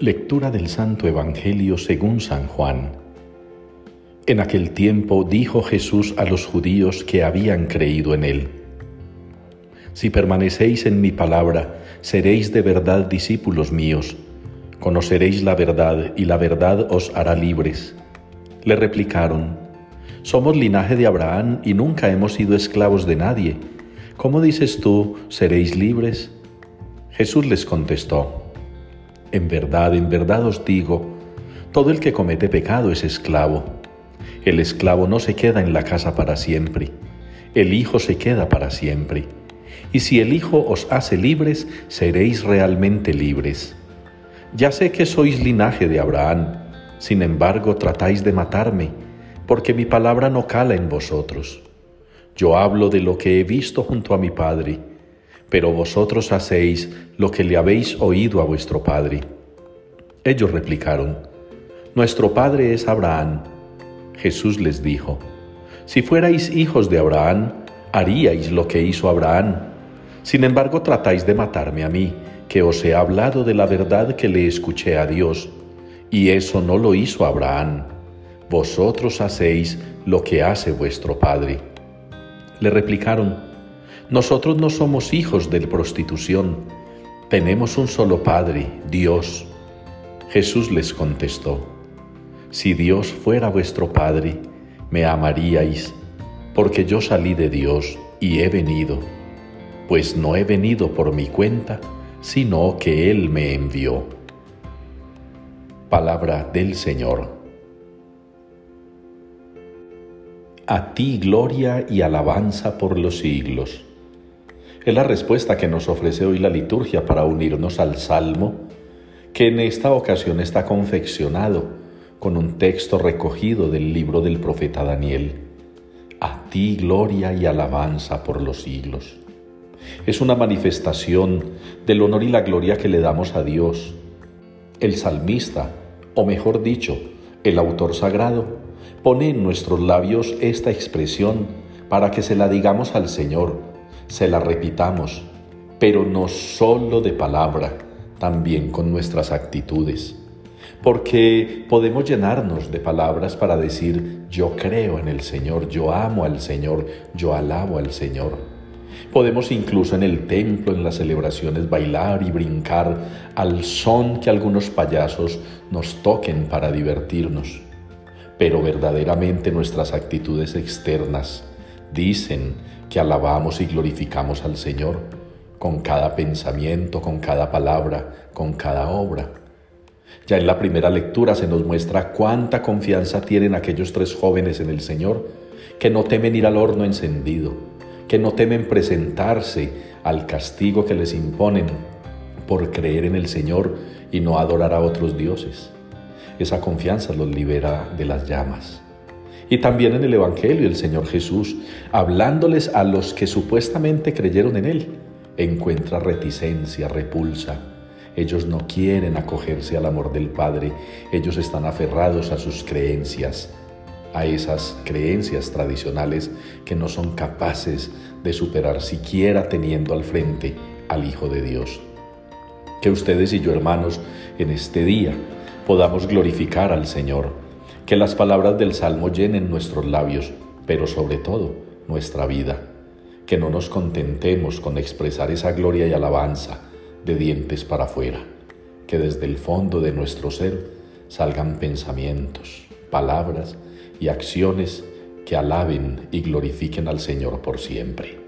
Lectura del Santo Evangelio según San Juan. En aquel tiempo dijo Jesús a los judíos que habían creído en él, Si permanecéis en mi palabra, seréis de verdad discípulos míos, conoceréis la verdad y la verdad os hará libres. Le replicaron, Somos linaje de Abraham y nunca hemos sido esclavos de nadie. ¿Cómo dices tú, seréis libres? Jesús les contestó, en verdad, en verdad os digo, todo el que comete pecado es esclavo. El esclavo no se queda en la casa para siempre, el Hijo se queda para siempre. Y si el Hijo os hace libres, seréis realmente libres. Ya sé que sois linaje de Abraham, sin embargo tratáis de matarme, porque mi palabra no cala en vosotros. Yo hablo de lo que he visto junto a mi Padre pero vosotros hacéis lo que le habéis oído a vuestro padre. Ellos replicaron, Nuestro padre es Abraham. Jesús les dijo, Si fuerais hijos de Abraham, haríais lo que hizo Abraham. Sin embargo, tratáis de matarme a mí, que os he hablado de la verdad que le escuché a Dios, y eso no lo hizo Abraham. Vosotros hacéis lo que hace vuestro padre. Le replicaron, nosotros no somos hijos de prostitución, tenemos un solo Padre, Dios. Jesús les contestó, Si Dios fuera vuestro Padre, me amaríais, porque yo salí de Dios y he venido, pues no he venido por mi cuenta, sino que Él me envió. Palabra del Señor. A ti gloria y alabanza por los siglos. Es la respuesta que nos ofrece hoy la liturgia para unirnos al Salmo, que en esta ocasión está confeccionado con un texto recogido del libro del profeta Daniel. A ti gloria y alabanza por los siglos. Es una manifestación del honor y la gloria que le damos a Dios. El salmista, o mejor dicho, el autor sagrado, pone en nuestros labios esta expresión para que se la digamos al Señor se la repitamos, pero no solo de palabra, también con nuestras actitudes. Porque podemos llenarnos de palabras para decir, yo creo en el Señor, yo amo al Señor, yo alabo al Señor. Podemos incluso en el templo, en las celebraciones, bailar y brincar al son que algunos payasos nos toquen para divertirnos. Pero verdaderamente nuestras actitudes externas dicen que alabamos y glorificamos al Señor con cada pensamiento, con cada palabra, con cada obra. Ya en la primera lectura se nos muestra cuánta confianza tienen aquellos tres jóvenes en el Señor, que no temen ir al horno encendido, que no temen presentarse al castigo que les imponen por creer en el Señor y no adorar a otros dioses. Esa confianza los libera de las llamas. Y también en el Evangelio el Señor Jesús, hablándoles a los que supuestamente creyeron en Él, encuentra reticencia, repulsa. Ellos no quieren acogerse al amor del Padre, ellos están aferrados a sus creencias, a esas creencias tradicionales que no son capaces de superar siquiera teniendo al frente al Hijo de Dios. Que ustedes y yo, hermanos, en este día podamos glorificar al Señor que las palabras del Salmo llenen nuestros labios, pero sobre todo nuestra vida. Que no nos contentemos con expresar esa gloria y alabanza de dientes para afuera. Que desde el fondo de nuestro ser salgan pensamientos, palabras y acciones que alaben y glorifiquen al Señor por siempre.